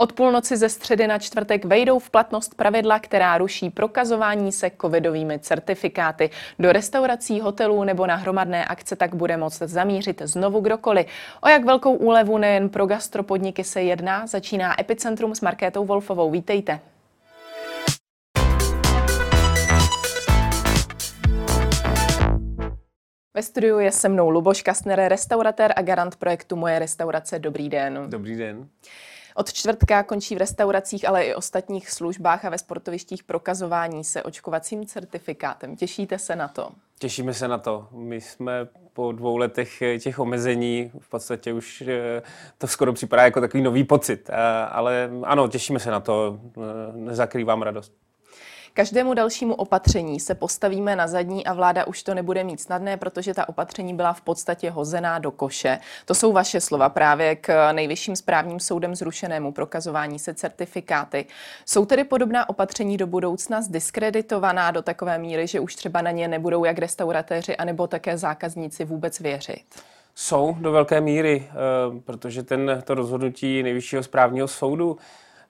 Od půlnoci ze středy na čtvrtek vejdou v platnost pravidla, která ruší prokazování se covidovými certifikáty. Do restaurací, hotelů nebo na hromadné akce tak bude moct zamířit znovu kdokoliv. O jak velkou úlevu nejen pro gastropodniky se jedná, začíná Epicentrum s Markétou Wolfovou. Vítejte. Ve studiu je se mnou Luboš Kastner, restauratér a garant projektu Moje restaurace. Dobrý den. Dobrý den. Od čtvrtka končí v restauracích, ale i ostatních službách a ve sportovištích prokazování se očkovacím certifikátem. Těšíte se na to? Těšíme se na to. My jsme po dvou letech těch omezení v podstatě už eh, to skoro připadá jako takový nový pocit. Eh, ale ano, těšíme se na to. Eh, nezakrývám radost. Každému dalšímu opatření se postavíme na zadní a vláda už to nebude mít snadné, protože ta opatření byla v podstatě hozená do koše. To jsou vaše slova právě k nejvyšším správním soudem zrušenému prokazování se certifikáty. Jsou tedy podobná opatření do budoucna zdiskreditovaná do takové míry, že už třeba na ně nebudou jak restauratéři anebo také zákazníci vůbec věřit? Jsou do velké míry, eh, protože ten, to rozhodnutí nejvyššího správního soudu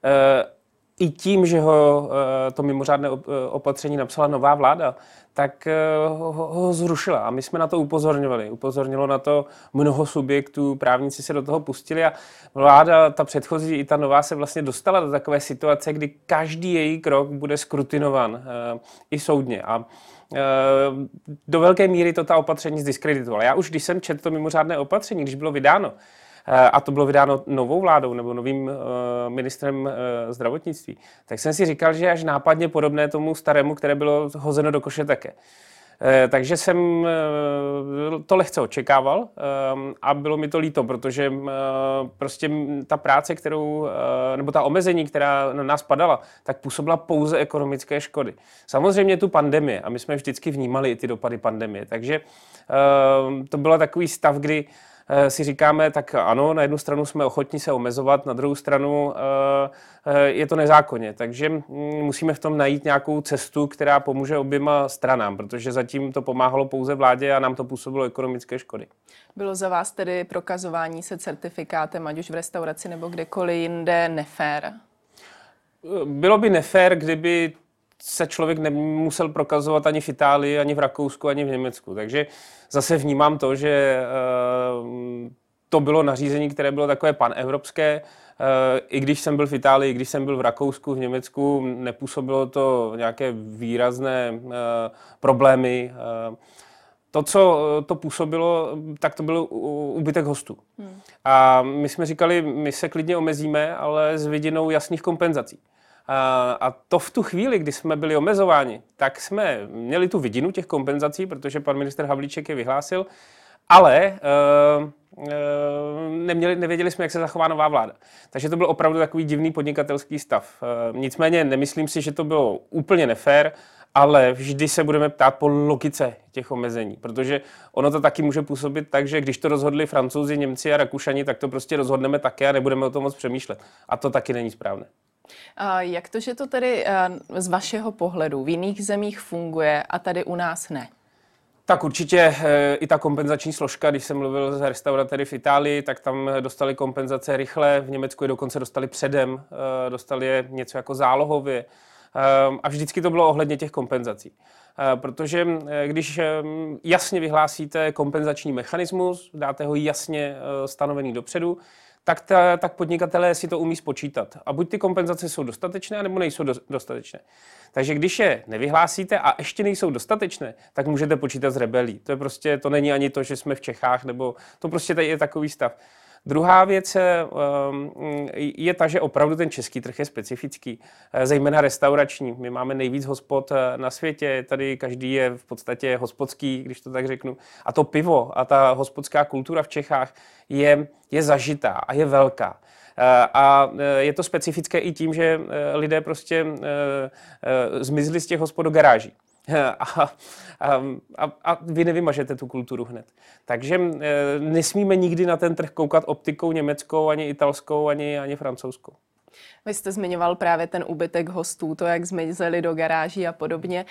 eh, i tím, že ho eh, to mimořádné eh, opatření napsala nová vláda, tak eh, ho, ho zrušila. A my jsme na to upozorňovali. Upozornilo na to mnoho subjektů, právníci se do toho pustili a vláda, ta předchozí i ta nová, se vlastně dostala do takové situace, kdy každý její krok bude skrutinovan i soudně. A do velké míry to ta opatření zdiskreditovala. Já už, když jsem četl to mimořádné opatření, když bylo vydáno, a to bylo vydáno novou vládou nebo novým eh, ministrem eh, zdravotnictví, tak jsem si říkal, že až nápadně podobné tomu starému, které bylo hozeno do koše také. Takže jsem to lehce očekával a bylo mi to líto, protože prostě ta práce, kterou, nebo ta omezení, která na nás padala, tak působila pouze ekonomické škody. Samozřejmě tu pandemie a my jsme vždycky vnímali i ty dopady pandemie, takže to byl takový stav, kdy Eh, si říkáme, tak ano, na jednu stranu jsme ochotní se omezovat, na druhou stranu eh, eh, je to nezákonně. Takže mm, musíme v tom najít nějakou cestu, která pomůže oběma stranám, protože zatím to pomáhalo pouze vládě a nám to působilo ekonomické škody. Bylo za vás tedy prokazování se certifikátem, ať už v restauraci nebo kdekoliv jinde, nefér? Bylo by nefér, kdyby se člověk nemusel prokazovat ani v Itálii, ani v Rakousku, ani v Německu. Takže zase vnímám to, že eh, to bylo nařízení, které bylo takové panevropské. Eh, I když jsem byl v Itálii, i když jsem byl v Rakousku, v Německu, nepůsobilo to nějaké výrazné eh, problémy. To, co to působilo, tak to byl úbytek hostů. Hmm. A my jsme říkali, my se klidně omezíme, ale s vidinou jasných kompenzací. A to v tu chvíli, kdy jsme byli omezováni, tak jsme měli tu vidinu těch kompenzací, protože pan minister Havlíček je vyhlásil, ale uh, uh, neměli, nevěděli jsme, jak se zachová nová vláda. Takže to byl opravdu takový divný podnikatelský stav. Uh, nicméně nemyslím si, že to bylo úplně nefér, ale vždy se budeme ptát po logice těch omezení, protože ono to taky může působit tak, že když to rozhodli francouzi, Němci a Rakušani, tak to prostě rozhodneme také a nebudeme o tom moc přemýšlet. A to taky není správné. A jak to, že to tedy z vašeho pohledu v jiných zemích funguje a tady u nás ne? Tak určitě e, i ta kompenzační složka, když jsem mluvil s restauratéry v Itálii, tak tam dostali kompenzace rychle, v Německu je dokonce dostali předem, dostali je něco jako zálohově. A vždycky to bylo ohledně těch kompenzací. Protože když jasně vyhlásíte kompenzační mechanismus, dáte ho jasně stanovený dopředu, tak, ta, tak podnikatelé si to umí spočítat. A buď ty kompenzace jsou dostatečné, nebo nejsou do, dostatečné. Takže když je nevyhlásíte a ještě nejsou dostatečné, tak můžete počítat s rebelí. To je prostě, to není ani to, že jsme v Čechách, nebo to prostě tady je takový stav. Druhá věc eh, je ta, že opravdu ten český trh je specifický, eh, zejména restaurační. My máme nejvíc hospod eh, na světě, tady každý je v podstatě hospodský, když to tak řeknu. A to pivo a ta hospodská kultura v Čechách je, je zažitá a je velká. A je to specifické i tím, že lidé prostě zmizli z těch hospod do garáží. a, a, a vy nevymažete tu kulturu hned. Takže e, nesmíme nikdy na ten trh koukat optikou německou, ani italskou, ani, ani francouzskou. Vy jste zmiňoval právě ten úbytek hostů, to, jak zmizeli do garáží a podobně.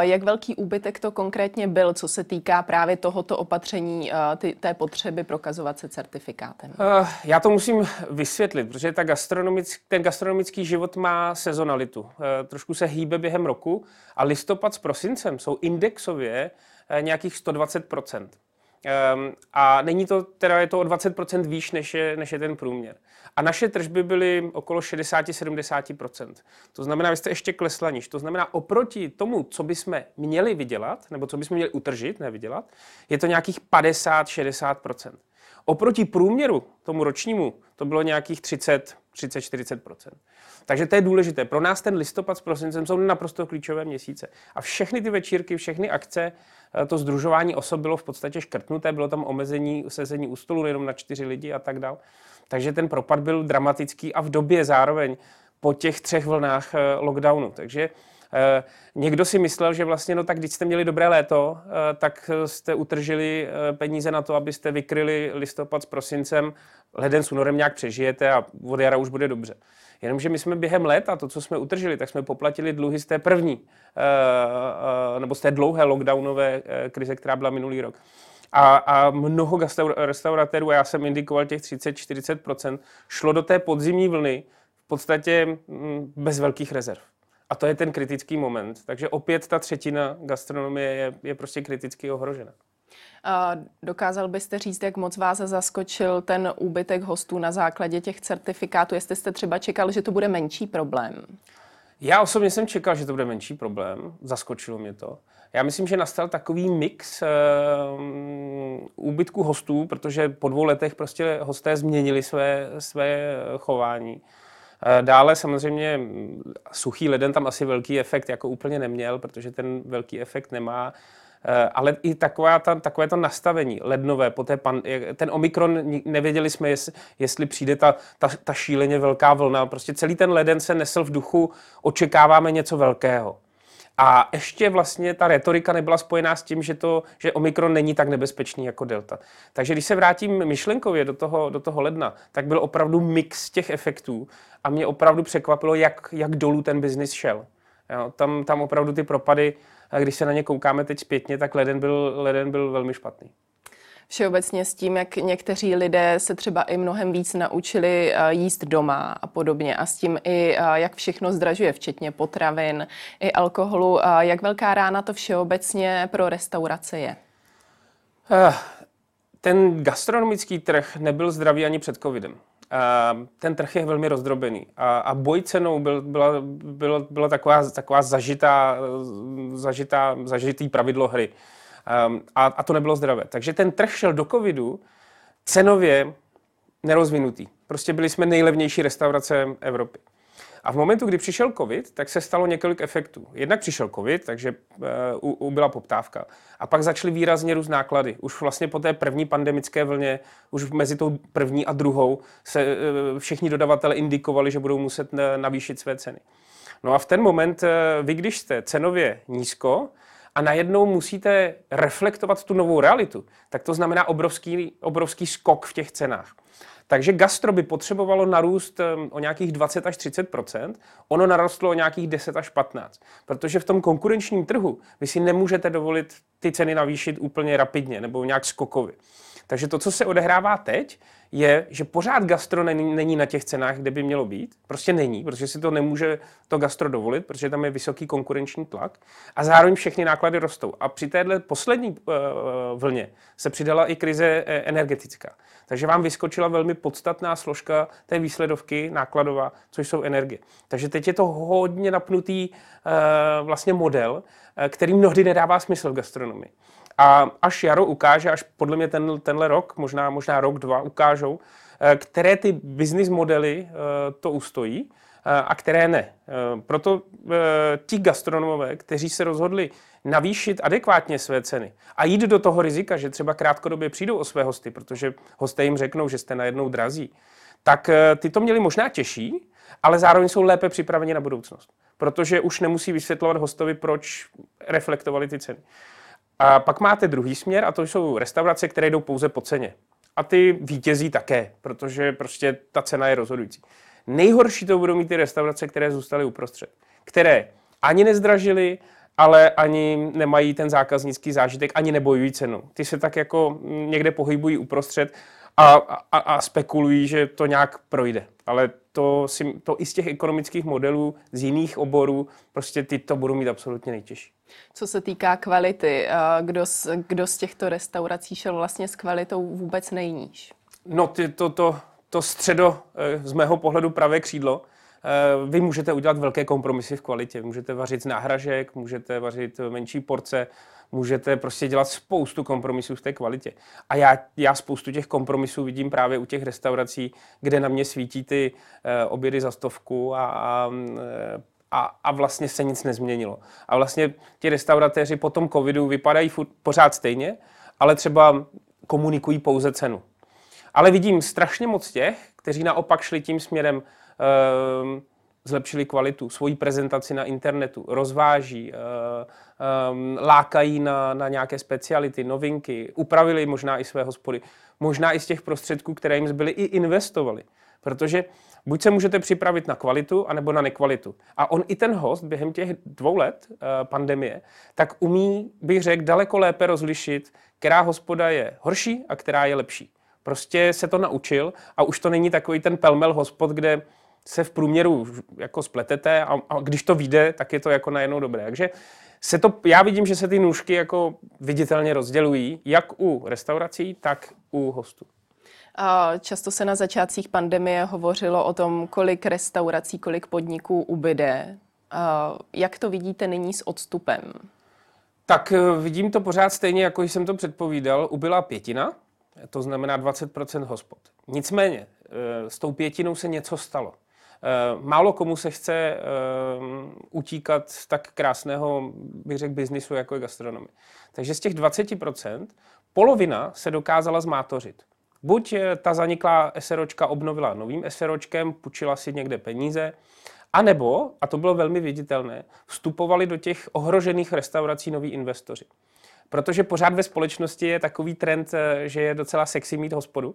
Jak velký úbytek to konkrétně byl, co se týká právě tohoto opatření, ty, té potřeby prokazovat se certifikátem? Já to musím vysvětlit, protože ta gastronomick, ten gastronomický život má sezonalitu. Trošku se hýbe během roku a listopad s prosincem jsou indexově nějakých 120 Um, a není to, teda je to o 20% výš, než je, než je ten průměr. A naše tržby byly okolo 60-70%. To znamená, vy jste ještě klesla níž. To znamená, oproti tomu, co bychom měli vydělat, nebo co bychom měli utržit, ne vydělat, je to nějakých 50-60%. Oproti průměru, tomu ročnímu, to bylo nějakých 30, 30-40%. Takže to je důležité. Pro nás ten listopad s prosincem jsou naprosto klíčové měsíce. A všechny ty večírky, všechny akce, eh, to združování osob bylo v podstatě škrtnuté, bylo tam omezení sezení u stolu jenom na čtyři lidi a tak dále. Takže ten propad byl dramatický a v době zároveň po těch třech vlnách eh, lockdownu. Takže někdo si myslel, že vlastně, no tak když jste měli dobré léto, eh, tak jste utržili eh, peníze na to, abyste vykryli listopad s prosincem, leden s únorem nějak přežijete a od jara už bude dobře. Jenomže my jsme během léta, to, co jsme utržili, tak jsme poplatili dluhy z té první, nebo z té dlouhé lockdownové krize, která byla minulý rok. A, a mnoho restauratérů, a já jsem indikoval těch 30-40%, šlo do té podzimní vlny v podstatě mm, bez velkých rezerv. A to je ten kritický moment. Takže opět ta třetina gastronomie je, je prostě kriticky ohrožena. A dokázal byste říct, jak moc vás zaskočil ten úbytek hostů na základě těch certifikátů? Jestli jste třeba čekal, že to bude menší problém? Já osobně jsem čekal, že to bude menší problém. Zaskočilo mě to. Já myslím, že nastal takový mix uh, úbytku hostů, protože po dvou letech prostě hosté změnili své, své chování. Eh, dále samozřejmě suchý leden tam asi velký efekt jako úplně neměl, protože ten velký efekt nemá. Eh, ale i taková ta, takové to nastavení lednové, po té pan, ten Omikron, nevěděli jsme, jestli, jestli přijde ta, ta, ta šíleně velká vlna. Prostě celý ten leden se nesl v duchu, očekáváme něco velkého. A ještě vlastně ta retorika nebyla spojená s tím, že, to, že Omikron není tak nebezpečný jako Delta. Takže když se vrátím myšlenkově do toho, do toho ledna, tak byl opravdu mix těch efektů a mě opravdu překvapilo, jak, jak dolů ten biznis šel. Jo, tam, tam opravdu ty propady, když se na ně koukáme teď zpětně, tak leden byl, leden byl velmi špatný všeobecně s tím, jak někteří lidé se třeba i mnohem víc naučili eh, jíst doma a podobně a s tím i eh, jak všechno zdražuje, včetně potravin i alkoholu. Jak velká rána to všeobecně pro restaurace je? Eh, ten gastronomický trh nebyl zdravý ani před covidem. Ten trh je velmi rozdrobený a, a boj cenou byl, byla, byla, byla taková, taková zažitá, zažitá, zažitý pravidlo hry. Um, a, a to nebylo zdravé. Takže ten trh šel do covidu cenově nerozvinutý. Prostě byli jsme nejlevnější restaurace Evropy. A v momentu, kdy přišel covid, tak se stalo několik efektů. Jednak přišel covid, takže uh, ubyla poptávka. A pak začaly výrazně růst náklady. Už vlastně po té první pandemické vlně, už mezi tou první a druhou, se uh, všichni dodavatelé indikovali, že budou muset navýšit své ceny. No a v ten moment, uh, vy když jste cenově nízko, a najednou musíte reflektovat tu novou realitu, tak to znamená obrovský, obrovský skok v těch cenách. Takže gastro by potřebovalo narůst o nějakých 20 až 30% ono narostlo o nějakých 10 až 15 protože v tom konkurenčním trhu vy si nemůžete dovolit ty ceny navýšit úplně rapidně nebo nějak skokově. Takže to, co se odehrává teď, je, že pořád gastro není, není na těch cenách, kde by mělo být. Prostě není, protože si to nemůže to gastro dovolit, protože tam je vysoký konkurenční tlak a zároveň všechny náklady rostou. A při téhle poslední uh, vlně se přidala i krize eh, energetická. Takže vám vyskočila velmi podstatná složka té výsledovky nákladová, což jsou energie. Takže teď je to hodně napnutý uh, vlastně model, který mnohdy nedává smysl v gastronomii. A až jaro ukáže, až podle mě ten, tenhle rok, možná, možná rok, dva ukážou, eh, které ty business modely eh, to ustojí eh, a které ne. Proto ti gastronomové, kteří se rozhodli navýšit adekvátně své ceny a jít do toho rizika, že třeba krátkodobě přijdou o své hosty, protože hosté jim řeknou, že jste najednou drazí, tak ty to měli možná těžší, ale zároveň jsou lépe připraveni na budoucnost. Protože už nemusí vysvětlovat hostovi, proč reflektovali ty ceny. A pak máte druhý směr a to jsou restaurace, které jdou pouze po ceně. A ty vítězí také, protože prostě ta cena je rozhodující. Nejhorší to budou mít ty restaurace, které zůstaly uprostřed, které ani nezdražily, ale ani nemají ten zákaznický zážitek, ani nebojují cenu. Ty se tak jako někde pohybují uprostřed a, a, a spekulují, že to nějak projde. Ale to, si, to i z těch ekonomických modelů z jiných oborů, prostě ty to budou mít absolutně nejtěžší. Co se týká kvality, eh, kdo z, kdo z těchto restaurací šel vlastně s kvalitou vůbec nejníž? No, ty, to, to, to středo, eh, z mého pohledu pravé křídlo, vy můžete udělat velké kompromisy v kvalitě. Můžete vařit z náhražek, můžete vařit menší porce, můžete prostě dělat spoustu kompromisů v té kvalitě. A já, já spoustu těch kompromisů vidím právě u těch restaurací, kde na mě svítí ty uh, obědy za stovku a, a, a, a vlastně se nic nezměnilo. A vlastně ti restauratéři po tom covidu vypadají furt, pořád stejně, ale třeba komunikují pouze cenu. Ale vidím strašně moc těch, kteří naopak šli tím směrem, zlepšili kvalitu, svoji prezentaci na internetu, rozváží, um, lákají na, na nějaké speciality, novinky, upravili možná i své hospody, možná i z těch prostředků, které jim zbyly, i investovali. Protože buď se můžete připravit na kvalitu, anebo na nekvalitu. A on i ten host během těch dvou let uh, pandemie, tak umí, bych řekl, daleko lépe rozlišit, která hospoda je horší a která je lepší. Prostě se to naučil a už to není takový ten pelmel hospod, kde se v průměru jako spletete a, a když to vyjde, tak je to jako najednou dobré. Takže se to, já vidím, že se ty nůžky jako viditelně rozdělují, jak u restaurací, tak u hostů. Často se na začátcích pandemie hovořilo o tom, kolik restaurací, kolik podniků ubyde. Jak to vidíte nyní s odstupem? Tak eh, vidím to pořád stejně, jako jsem to předpovídal. Ubyla pětina, to znamená 20% hospod. Nicméně, eh, s tou pětinou se něco stalo. Eh, málo komu se chce eh, utíkat z tak krásného, bych řekl, biznisu, jako je gastronomie. Takže z těch 20% polovina se dokázala zmátořit. Buď eh, ta zaniklá SROčka obnovila novým SROčkem, půjčila si někde peníze, a nebo, a to bylo velmi viditelné, vstupovali do těch ohrožených restaurací noví investoři. Protože pořád ve společnosti je takový trend, že je docela sexy mít hospodu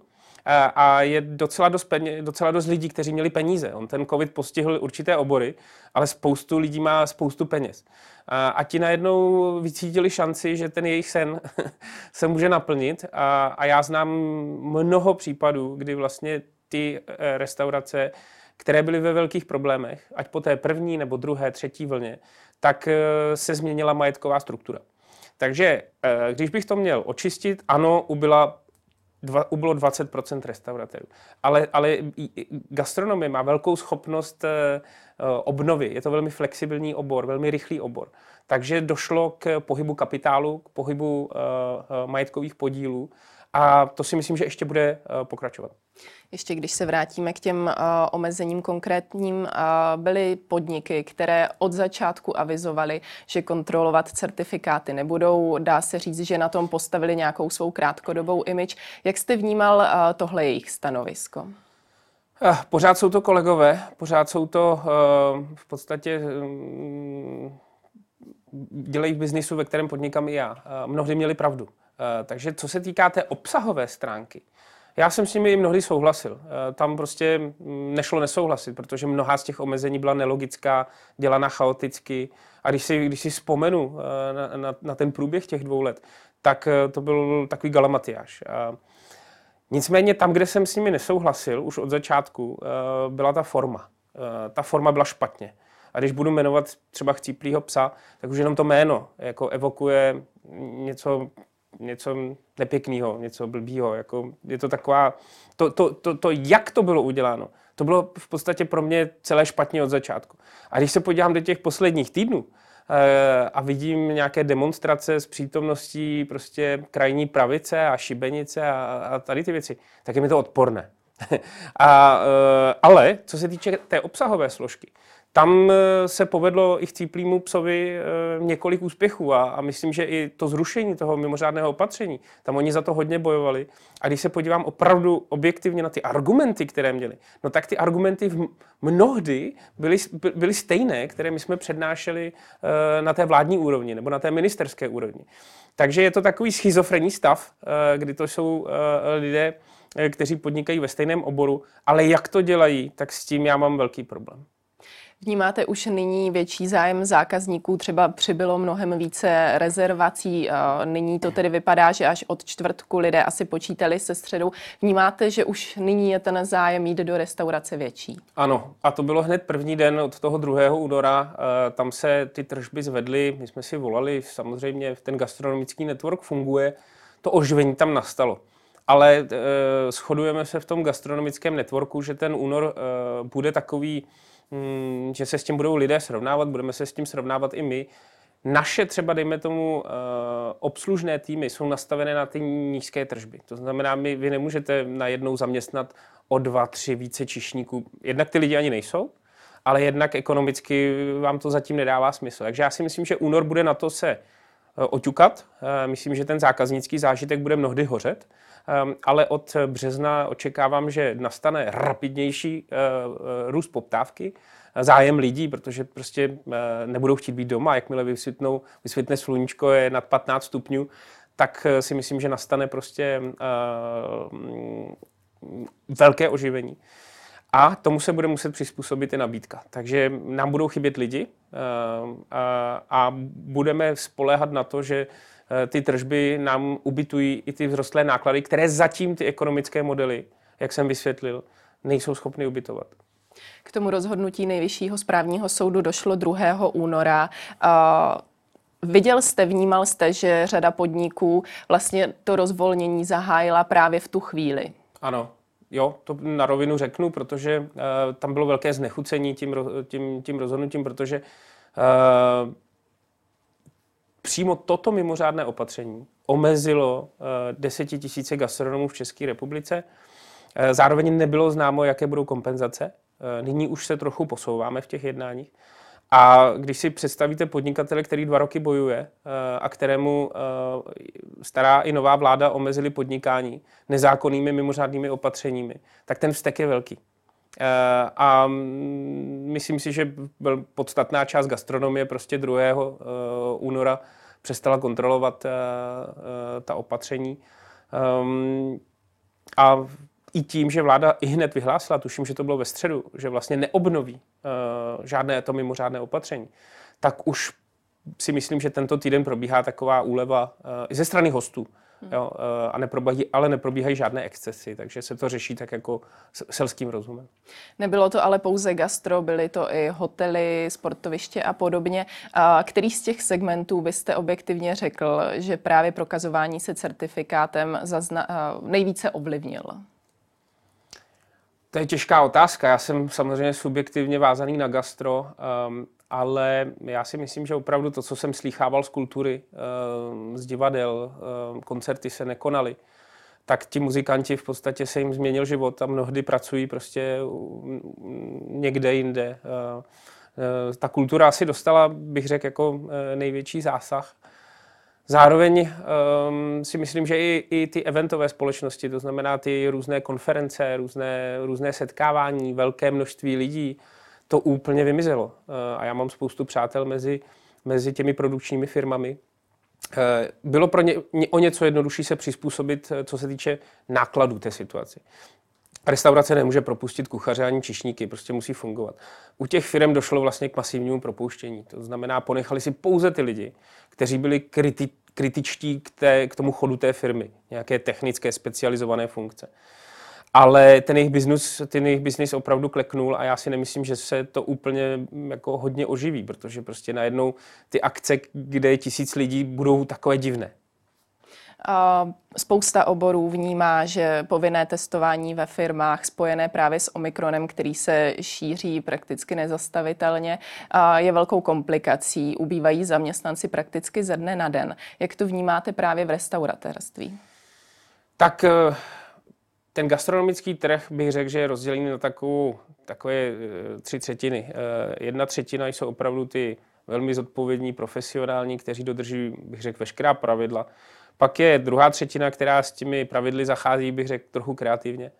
a je docela dost, peně, docela dost lidí, kteří měli peníze. On ten covid postihl určité obory, ale spoustu lidí má spoustu peněz. A, a ti najednou vycítili šanci, že ten jejich sen se může naplnit a, a já znám mnoho případů, kdy vlastně ty eh, restaurace, které byly ve velkých problémech, ať po té první nebo druhé, třetí vlně, tak eh, se změnila majetková struktura. Takže eh, když bych to měl očistit, ano, ubyla dva, ubylo 20% restauratérů. Ale, ale gastronomie má velkou schopnost eh, obnovy. Je to velmi flexibilní obor, velmi rychlý obor. Takže došlo k pohybu kapitálu, k pohybu majetkových podílů a to si myslím, že ještě bude uh, pokračovat. Ještě když se vrátíme k těm uh, omezením konkrétním, uh, byly podniky, které od začátku avizovaly, že kontrolovat certifikáty nebudou. Dá se říct, že na tom postavili nějakou svou krátkodobou image. Jak jste vnímal uh, tohle jejich stanovisko? Pořád jsou to kolegové, pořád jsou to v podstatě um, dělají v biznisu, ve kterém podnikám i já. Uh, mnohdy měli pravdu. Uh, takže co se týká té obsahové stránky, já jsem s nimi mnohdy souhlasil. Eh, tam prostě mm, nešlo nesouhlasit, protože mnoha z těch omezení byla nelogická, dělaná chaoticky. A když si, když si vzpomenu eh, na, na, na ten průběh těch dvou let, tak eh, to byl takový galamatiáš. Nicméně tam, kde jsem s nimi nesouhlasil už od začátku, byla ta forma. Ta forma byla špatně. A když budu jmenovat třeba chcíplýho psa, tak už jenom to jméno jako evokuje něco něco nepěkného, něco blbýho. Jako je to taková, to, to, to, to, jak to bylo uděláno, to bylo v podstatě pro mě celé špatně od začátku. A když se podívám do těch posledních týdnů e, a vidím nějaké demonstrace s přítomností prostě krajní pravice a šibenice a, a tady ty věci, tak je mi to odporné. a, e, ale co se týče té obsahové složky, tam eh, se povedlo i chcíplýmu psovi eh, několik úspěchů a, a myslím, že i to zrušení toho mimořádného opatření, tam oni za to hodně bojovali. A když se podívám opravdu objektivně na ty argumenty, které měli, no tak ty argumenty mnohdy byly, byly stejné, které my jsme přednášeli eh, na té vládní úrovni nebo na té ministerské úrovni. Takže je to takový schizofrenní stav, kdy to jsou lidé, kteří podnikají ve stejném oboru, ale jak to dělají, tak s tím já mám velký problém. Vnímáte už nyní větší zájem zákazníků, třeba přibylo mnohem více rezervací, nyní to tedy vypadá, že až od čtvrtku lidé asi počítali se středou. Vnímáte, že už nyní je ten zájem jít do restaurace větší? Ano, a to bylo hned první den od toho 2. února, e, tam se ty tržby zvedly, my jsme si volali, samozřejmě ten gastronomický network funguje, to oživení tam nastalo. Ale e, shodujeme se v tom gastronomickém networku, že ten únor e, bude takový že se s tím budou lidé srovnávat, budeme se s tím srovnávat i my. Naše třeba, dejme tomu, eh, obslužné týmy jsou nastavené na ty nízké tržby. To znamená, my, vy nemůžete najednou zaměstnat o dva, tři více čišníků. Jednak ty lidi ani nejsou, ale jednak ekonomicky vám to zatím nedává smysl. Takže já si myslím, že únor bude na to se eh, oťukat. Eh, myslím, že ten zákaznický zážitek bude mnohdy hořet. Ehm, ale od března očekávám, že nastane rapidnější eh, eh, růst poptávky, zájem lidí, protože prostě eh, nebudou chtít být doma, jakmile vysvětnou, vysvětne sluníčko je nad 15 stupňů, tak si myslím, že nastane prostě mm, velké oživení. A tomu se bude muset přizpůsobit i nabídka. Takže nám budou chybět lidi a budeme spoléhat na to, že ty tržby nám ubytují i ty vzrostlé náklady, které zatím ty ekonomické modely, jak jsem vysvětlil, nejsou schopny ubytovat. K tomu rozhodnutí nejvyššího správního soudu došlo 2. února. Viděl jste, vnímal jste, že řada podniků vlastně to rozvolnění zahájila právě v tu chvíli? Ano, jo, to na rovinu řeknu, protože uh, tam bylo velké znechucení tím, tím, tím rozhodnutím, protože uh, přímo toto mimořádné opatření omezilo eh, desetitisíce gastronomů v České republice. Eh, zároveň nebylo známo, jaké budou kompenzace. Eh, nyní už se trochu posouváme v těch jednáních. A když si představíte podnikatele, který dva roky bojuje a kterému stará i nová vláda omezili podnikání nezákonnými mimořádnými opatřeními, tak ten vztek je velký. A myslím si, že podstatná část gastronomie prostě 2. února přestala kontrolovat ta opatření. Ehm, a i tím, že vláda i hned vyhlásila, tuším, že to bylo ve středu, že vlastně neobnoví žádné to mimořádné opatření, tak už si myslím, že tento týden probíhá taková úleva i ze strany hostů. Jo, eh, a neprobíhají, ale neprobíhají žádné excesy, takže se to řeší tak jako selským rozumem. Nebylo to ale pouze gastro, byly to i hotely, sportoviště a podobně. Který z těch segmentů byste objektivně řekl, že právě prokazování se certifikátem zazna- eh, nejvíce ovlivnil? To je těžká otázka. Já jsem samozřejmě subjektivně vázaný na gastro. Um, ale já si myslím, že opravdu to, co jsem slýchával z kultury, eh, z divadel, eh, koncerty se nekonaly, tak ti muzikanti v podstatě se jim změnil život a mnohdy pracují prostě někde jinde. Eh, ta kultura asi dostala, bych řekl, jako největší zásah. Zároveň um, si myslím, že i, i ty eventové společnosti, to znamená ty různé konference, různé, různé setkávání, velké množství lidí, to úplně vymizelo. Eh, a já mám spoustu přátel mezi, mezi těmi produkčními firmami. Eh, bylo pro ně o něco jednodušší se přizpůsobit, eh, co se týče nákladů té situaci. Restaurace nemůže propustit kuchaře ani čišníky, prostě musí fungovat. U těch firm došlo vlastně k masivnímu propouštění. To znamená, ponechali si pouze ty lidi, kteří byli kriti, kritičtí k, té, k tomu chodu té firmy, nějaké technické specializované funkce ale ten jejich biznis, ten jejich biznis opravdu kleknul a já si nemyslím, že se to úplně mm, jako hodně oživí, protože prostě najednou ty akce, kde je tisíc lidí, budou takové divné. Spousta oborů vnímá, že povinné testování ve firmách spojené právě s Omikronem, který se šíří prakticky nezastavitelně, je velkou komplikací. Ubývají zaměstnanci prakticky ze dne na den. Jak to vnímáte právě v restauratérství? Tak eh, ten gastronomický trh bych řekl, že je rozdělený na takovou, takové eh, tři třetiny. Eh, jedna třetina jsou opravdu ty velmi zodpovědní, profesionální, kteří dodržují, bych řekl, veškerá pravidla. Pak je druhá třetina, která s těmi pravidly zachází, bych řekl, trochu kreativně.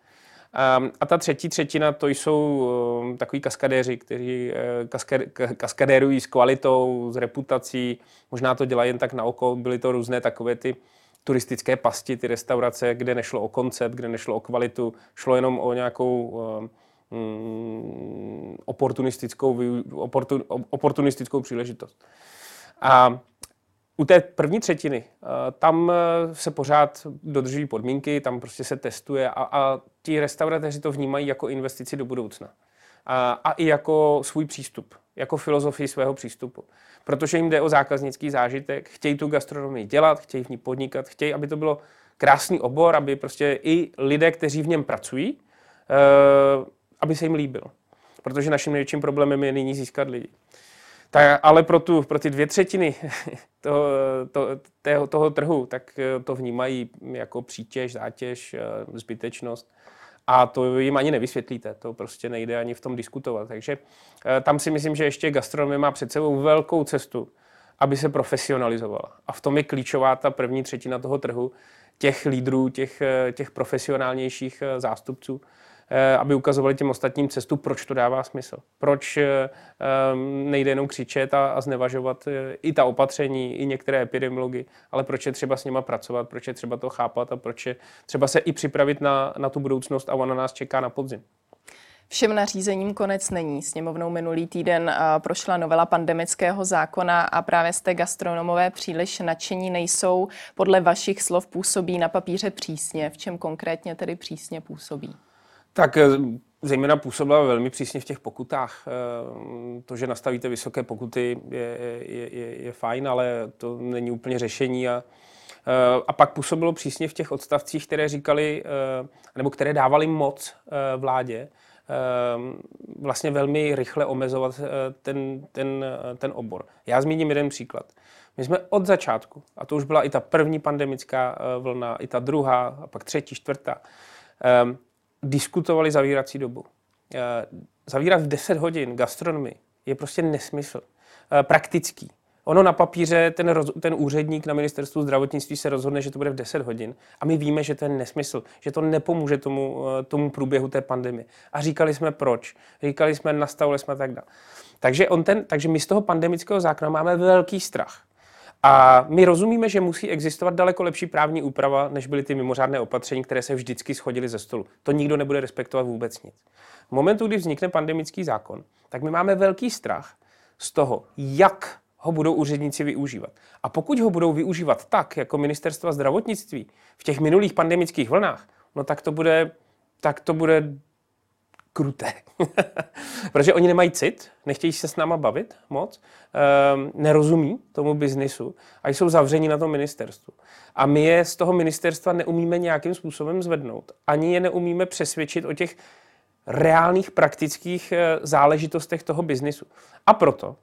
A ta třetí třetina, to jsou ehm, takový kaskadéři, kteří eh, kaskadérují s kvalitou, s reputací, možná to dělají jen tak na oko, byly to různé takové ty turistické pasti, ty restaurace, kde nešlo o koncept, kde nešlo o kvalitu, šlo jenom o nějakou um, oportunistickou, oportun, oportunistickou příležitost. A u té první třetiny, eh, tam eh, se pořád dodržují podmínky, tam prostě se testuje a, a ti restauratéři to vnímají jako investici do budoucna. A, a i jako svůj přístup, jako filozofii svého přístupu. Protože jim jde o zákaznický zážitek, chtějí tu gastronomii dělat, chtějí v ní podnikat, chtějí, aby to bylo krásný obor, aby prostě i lidé, kteří v něm pracují, eh, aby se jim líbil. Protože naším největším problémem je nyní získat lidi. Tak, ale pro, tu, pro ty dvě třetiny toho, to, toho, toho trhu, tak eh, to vnímají jako přítěž, zátěž, eh, zbytečnost. A to jim ani nevysvětlíte, to prostě nejde ani v tom diskutovat. Takže eh, tam si myslím, že ještě gastronomie má před sebou velkou cestu, aby se profesionalizovala. A v tom je klíčová ta první třetina toho trhu, těch lídrů, těch, těch profesionálnějších zástupců, Eh, aby ukazovali těm ostatním cestu, proč to dává smysl. Proč eh, nejde jenom křičet a, znevažovat eh, i ta opatření, i některé epidemiology, ale proč je třeba s nima pracovat, proč je třeba to chápat a proč je třeba se i připravit na, na tu budoucnost a ona nás čeká na podzim. Všem nařízením konec není. Sněmovnou minulý týden prošla novela pandemického zákona a právě z té gastronomové příliš nadšení nejsou. Podle vašich slov působí na papíře přísně. V čem konkrétně tedy přísně působí? Tak eh, zejména působila velmi přísně v těch pokutách. Eh, to, že nastavíte vysoké pokuty, je, je, je, je fajn, ale to není úplně řešení. A, eh, a pak působilo přísně v těch odstavcích, které říkali, nebo které dávali moc vládě, vlastně velmi rychle omezovat ten, ten, ten obor. Já zmíním jeden příklad. My jsme od začátku, a to už byla i ta první pandemická vlna, i ta druhá, a pak třetí, čtvrtá, diskutovali zavírací dobu. Eh, zavírat v 10 hodin gastronomii je prostě nesmysl. Eh, praktický. Ono na papíře, ten, roz, ten úředník na ministerstvu zdravotnictví se rozhodne, že to bude v 10 hodin. A my víme, že to je nesmysl, že to nepomůže tomu, eh, tomu průběhu té pandemie. A říkali jsme proč. Říkali jsme, nastavili jsme tak dále. Takže, on ten, takže my z toho pandemického zákona máme velký strach. A my rozumíme, že musí existovat daleko lepší právní úprava, než byly ty mimořádné opatření, které se vždycky schodily ze stolu. To nikdo nebude respektovat vůbec nic. V momentu, kdy vznikne pandemický zákon, tak my máme velký strach z toho, jak ho budou úředníci využívat. A pokud ho budou využívat tak, jako ministerstva zdravotnictví v těch minulých pandemických vlnách, no tak to bude, tak to bude kruté. Protože oni nemají cit, nechtějí se s náma bavit moc, um, nerozumí tomu biznisu a jsou zavření na tom ministerstvu. A my je z toho ministerstva neumíme nějakým způsobem zvednout. Ani je neumíme přesvědčit o těch reálných praktických eh, záležitostech toho biznisu. A proto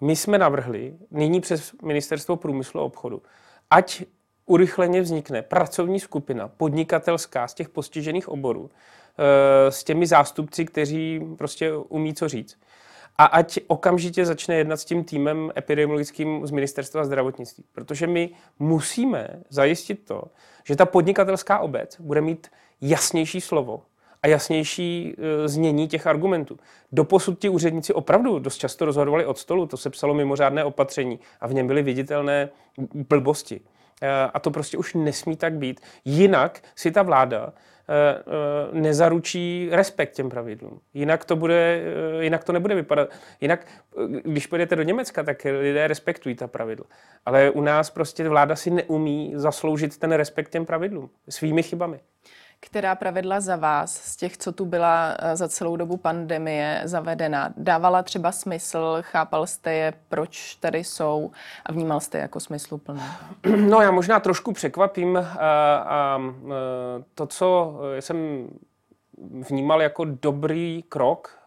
my jsme navrhli nyní přes Ministerstvo průmyslu a obchodu, ať urychleně vznikne pracovní skupina podnikatelská z těch postižených oborů, s těmi zástupci, kteří prostě umí co říct. A ať okamžitě začne jednat s tím týmem epidemiologickým z ministerstva zdravotnictví. Protože my musíme zajistit to, že ta podnikatelská obec bude mít jasnější slovo a jasnější e, znění těch argumentů. Doposud ti úředníci opravdu dost často rozhodovali od stolu, to se psalo mimořádné opatření a v něm byly viditelné blbosti. E, a to prostě už nesmí tak být. Jinak si ta vláda Eh, eh, nezaručí respekt těm pravidlům. Jinak to, bude, eh, jinak to nebude vypadat. Jinak, když pojedete do Německa, tak lidé respektují ta pravidla. Ale u nás prostě vláda si neumí zasloužit ten respekt těm pravidlům svými chybami. Která pravidla za vás, z těch, co tu byla eh, za celou dobu pandemie zavedena, dávala třeba smysl, chápal jste je, proč tady jsou a vnímal jste je jako smysluplné? No já možná trošku překvapím a, a, to, co jsem vnímal jako dobrý krok,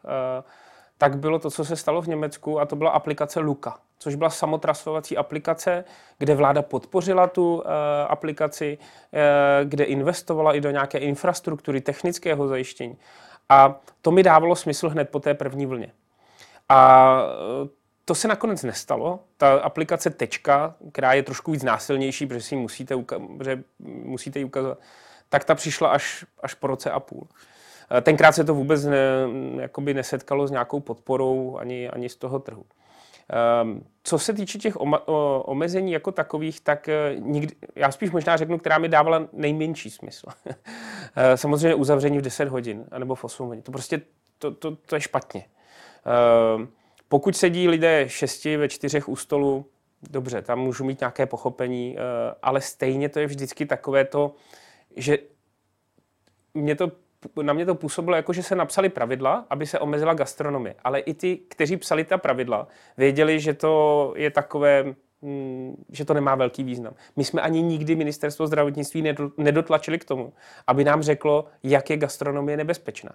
tak bylo to, co se stalo v Německu a to byla aplikace Luka což byla samotrasovací aplikace, kde vláda podpořila tu uh, aplikaci, uh, kde investovala i do nějaké infrastruktury technického zajištění. A to mi dávalo smysl hned po té první vlně. A uh, to se nakonec nestalo. Ta aplikace Tečka, která je trošku víc násilnější, protože si ji musíte, uka- musíte ji ukazovat, tak ta přišla až, až po roce a půl. Tenkrát se to vůbec ne, jakoby nesetkalo s nějakou podporou ani, ani z toho trhu. Um, co se týče těch omezení jako takových, tak uh, nikdy, já spíš možná řeknu, která mi dávala nejmenší smysl. uh, samozřejmě uzavření v 10 hodin, anebo v 8 hodin. To prostě, to, to, to je špatně. Uh, pokud sedí lidé šesti ve čtyřech u stolu, dobře, tam můžu mít nějaké pochopení, uh, ale stejně to je vždycky takové to, že mě to na mě to působilo jako, že se napsali pravidla, aby se omezila gastronomie. Ale i ty, kteří psali ta pravidla, věděli, že to je takové, mm, že to nemá velký význam. My jsme ani nikdy ministerstvo zdravotnictví nedotlačili k tomu, aby nám řeklo, jak je gastronomie nebezpečná.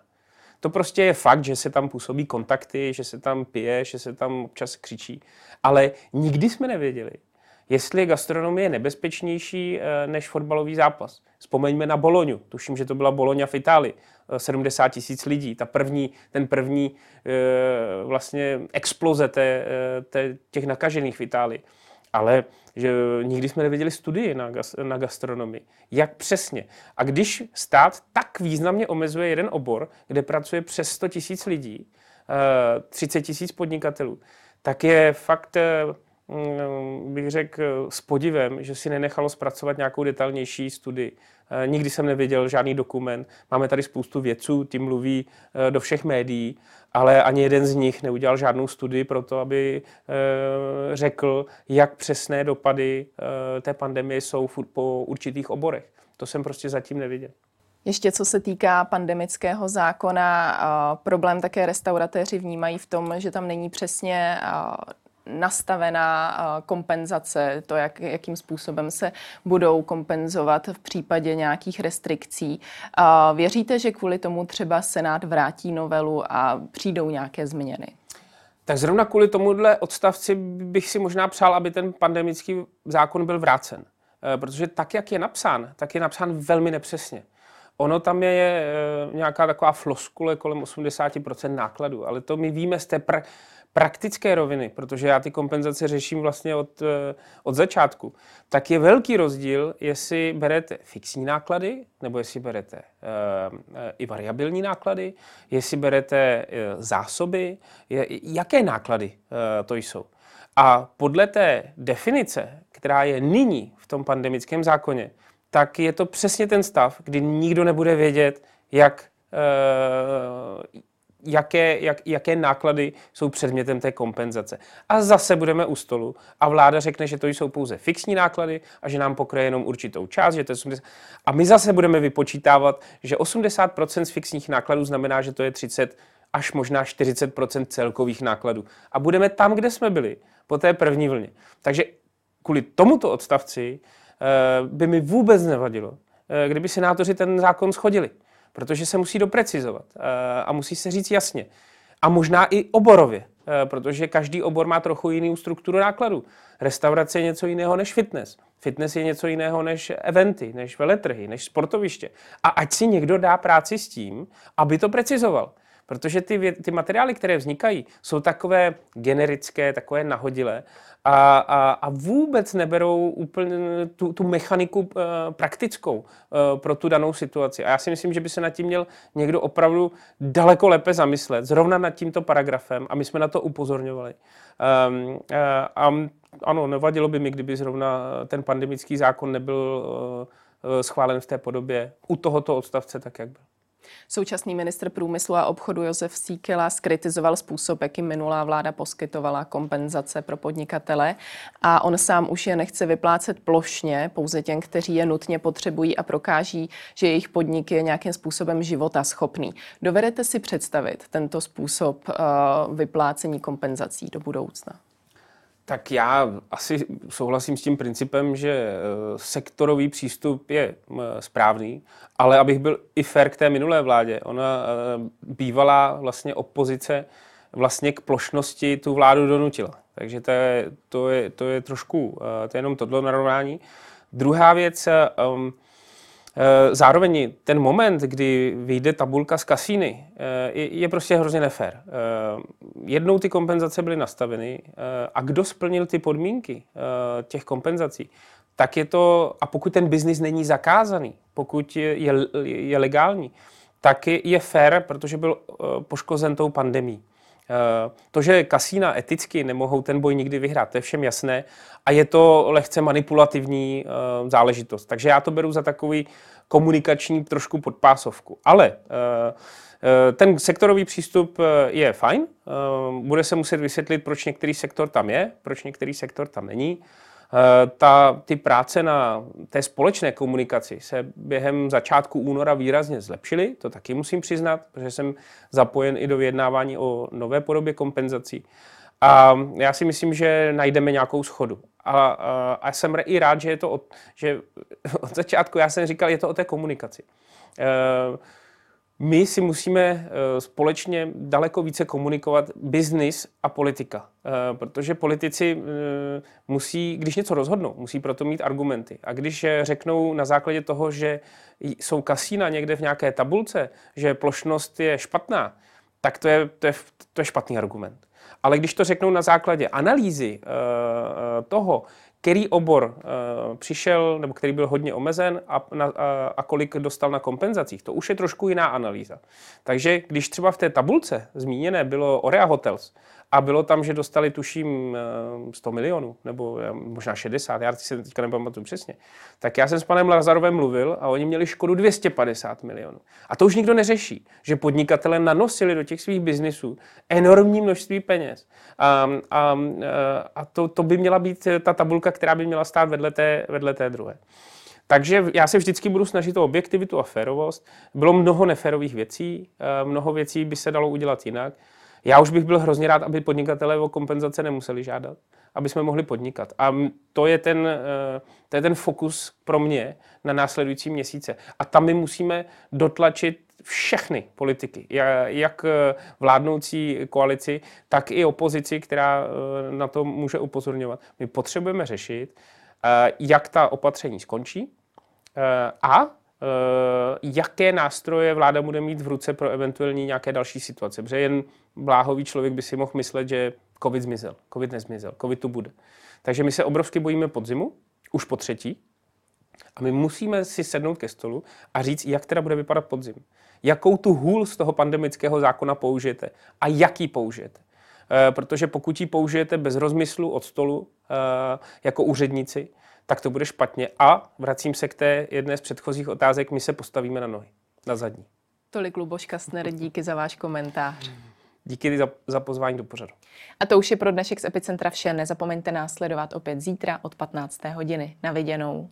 To prostě je fakt, že se tam působí kontakty, že se tam pije, že se tam občas křičí. Ale nikdy jsme nevěděli, jestli je gastronomie nebezpečnější eh, než fotbalový zápas. Vzpomeňme na Boloňu. Tuším, že to byla Boloňa v Itálii. 70 eh, tisíc lidí. Ta první, ten první eh, vlastně exploze té, té, těch nakažených v Itálii. Ale že nikdy jsme nevěděli studii na, na gastronomii. Jak přesně? A když stát tak významně omezuje jeden obor, kde pracuje přes 100 tisíc lidí, 30 tisíc podnikatelů, tak je fakt bych řekl s podivem, že si nenechalo zpracovat nějakou detailnější studii. Eh, nikdy jsem neviděl žádný dokument. Máme tady spoustu vědců, ty mluví eh, do všech médií, ale ani jeden z nich neudělal žádnou studii pro to, aby eh, řekl, jak přesné dopady té pandemie jsou po určitých oborech. To jsem prostě zatím neviděl. Ještě co se týká pandemického zákona, problém také restauratéři vnímají v tom, že tam není přesně nastavená kompenzace, to, jak, jakým způsobem se budou kompenzovat v případě nějakých restrikcí. Věříte, že kvůli tomu třeba Senát vrátí novelu a přijdou nějaké změny? Tak zrovna kvůli tomuhle odstavci bych si možná přál, aby ten pandemický zákon byl vrácen. E, protože tak, jak je napsán, tak je napsán velmi nepřesně. Ono tam je e, nějaká taková floskule kolem 80% nákladů, ale to my víme z té pra- praktické roviny, protože já ty kompenzace řeším vlastně od, eh, od začátku, tak je velký rozdíl, jestli berete fixní náklady, nebo jestli berete uh, i variabilní náklady, jestli berete uh, zásoby, je, jaké náklady uh, to jsou. A podle té definice, která je nyní v tom pandemickém zákoně, tak je to přesně ten stav, kdy nikdo nebude vědět, jak, jaké, jak, jaké náklady jsou předmětem té kompenzace. A zase budeme u stolu a vláda řekne, že to jsou pouze fixní náklady a že nám pokryje jenom určitou část, že to je 80... A my zase budeme vypočítávat, že 80% z fixních nákladů znamená, že to je 30 až možná 40% celkových nákladů. A budeme tam, kde jsme byli, po té první vlně. Takže kvůli tomuto odstavci eh, by mi vůbec nevadilo, eh, kdyby senátoři ten zákon schodili protože se musí doprecizovat eh, a musí se říct jasně. A možná i oborově, eh, protože každý obor má trochu jinou strukturu nákladů. Restaurace je něco jiného než fitness. Fitness je něco jiného než eventy, než veletrhy, než sportoviště. A ať si někdo dá práci s tím, aby to precizoval. Protože ty, ty materiály, které vznikají, jsou takové generické, takové nahodilé a, a, a vůbec neberou úplně tu, tu mechaniku uh, praktickou uh, pro tu danou situaci. A já si myslím, že by se nad tím měl někdo opravdu daleko lépe zamyslet, zrovna nad tímto paragrafem, a my jsme na to upozorňovali. Um, uh, a ano, nevadilo by mi, kdyby zrovna ten pandemický zákon nebyl uh, schválen v té podobě u tohoto odstavce, tak jak byl. Současný ministr průmyslu a obchodu Josef Síkela skritizoval způsob, jakým minulá vláda poskytovala kompenzace pro podnikatele a on sám už je nechce vyplácet plošně, pouze těm, kteří je nutně potřebují a prokáží, že jejich podnik je nějakým způsobem života schopný. Dovedete si představit tento způsob uh, vyplácení kompenzací do budoucna? Tak já asi souhlasím s tím principem, že eh, sektorový přístup je správný, ale abych byl i fair k té minulé vládě, ona eh, bývalá vlastně opozice vlastně k plošnosti tu vládu donutila. Takže to je, to je, to je trošku, eh, to je jenom tohle narovnání. Druhá věc, um, Eh, zároveň ten moment, kdy vyjde tabulka z kasíny, eh, je prostě hrozně nefér. Eh, jednou ty kompenzace byly nastaveny a kdo splnil ty podmínky těch kompenzací, tak je to, a pokud ten biznis není zakázaný, pokud je, je, je legální, tak je, je fér, protože byl poškozen tou pandemí. To, že kasína eticky nemohou ten boj nikdy vyhrát, to je všem jasné a je to lehce manipulativní záležitost. Takže já to beru za takový komunikační trošku podpásovku. Ale ten sektorový přístup je fajn, bude se muset vysvětlit, proč některý sektor tam je, proč některý sektor tam není. Eh, ta, ty práce na té společné komunikaci se během začátku února výrazně zlepšily, to taky musím přiznat, protože jsem zapojen i do vyjednávání o nové podobě kompenzací. A já si myslím, že najdeme nějakou schodu. A, a, a jsem i rád, že je to od, že od začátku, já jsem říkal, je to o té komunikaci. E, my si musíme eh, společně daleko více komunikovat biznis a politika, eh, protože politici eh, musí, když něco rozhodnou, musí proto mít argumenty. A když řeknou na základě toho, že jsou kasína někde v nějaké tabulce, že plošnost je špatná, tak to je, to je, to je špatný argument. Ale když to řeknou na základě analýzy toho, který obor uh, přišel, nebo který byl hodně omezen a, na, a, a kolik dostal na kompenzacích. To už je trošku jiná analýza. Takže když třeba v té tabulce zmíněné bylo Orea Hotels, a bylo tam, že dostali tuším 100 eh, milionů, nebo eh, možná 60, já si teďka nepamatuju přesně. Tak já jsem s panem Lazarovem mluvil a oni měli škodu 250 milionů. A to už nikdo neřeší, že podnikatele nanosili do těch svých biznisů enormní množství peněz. A, a, a to, to by měla být ta tabulka, která by měla stát vedle té, vedle té druhé. Takže já se vždycky budu snažit o objektivitu a férovost. Bylo mnoho neférových věcí, eh, mnoho věcí by se dalo udělat jinak. Já už bych byl hrozně rád, aby podnikatelé o kompenzace nemuseli žádat, aby jsme mohli podnikat. A to je ten, eh, to je ten fokus pro mě na následující měsíce. A tam my musíme dotlačit všechny politiky, jak eh, vládnoucí koalici, tak i opozici, která eh, na to může upozorňovat. My potřebujeme řešit, jak ta opatření skončí a jaké nástroje vláda bude mít v ruce pro eventuální nějaké další situace. Protože jen bláhový člověk by si mohl myslet, že covid zmizel, covid nezmizel, covid tu bude. Takže my se obrovsky bojíme podzimu, už po třetí, a my musíme si sednout ke stolu a říct, jak teda bude vypadat podzim. Jakou tu hůl z toho pandemického zákona použijete a jaký použijete. E, protože pokud ji použijete bez rozmyslu od stolu e, jako úředníci, tak to bude špatně. A vracím se k té jedné z předchozích otázek, my se postavíme na nohy, na zadní. Tolik Luboš Kastner, díky za váš komentář. Díky za, za pozvání do pořadu. A to už je pro dnešek z Epicentra vše. Nezapomeňte nás sledovat opět zítra od 15. hodiny. Na viděnou.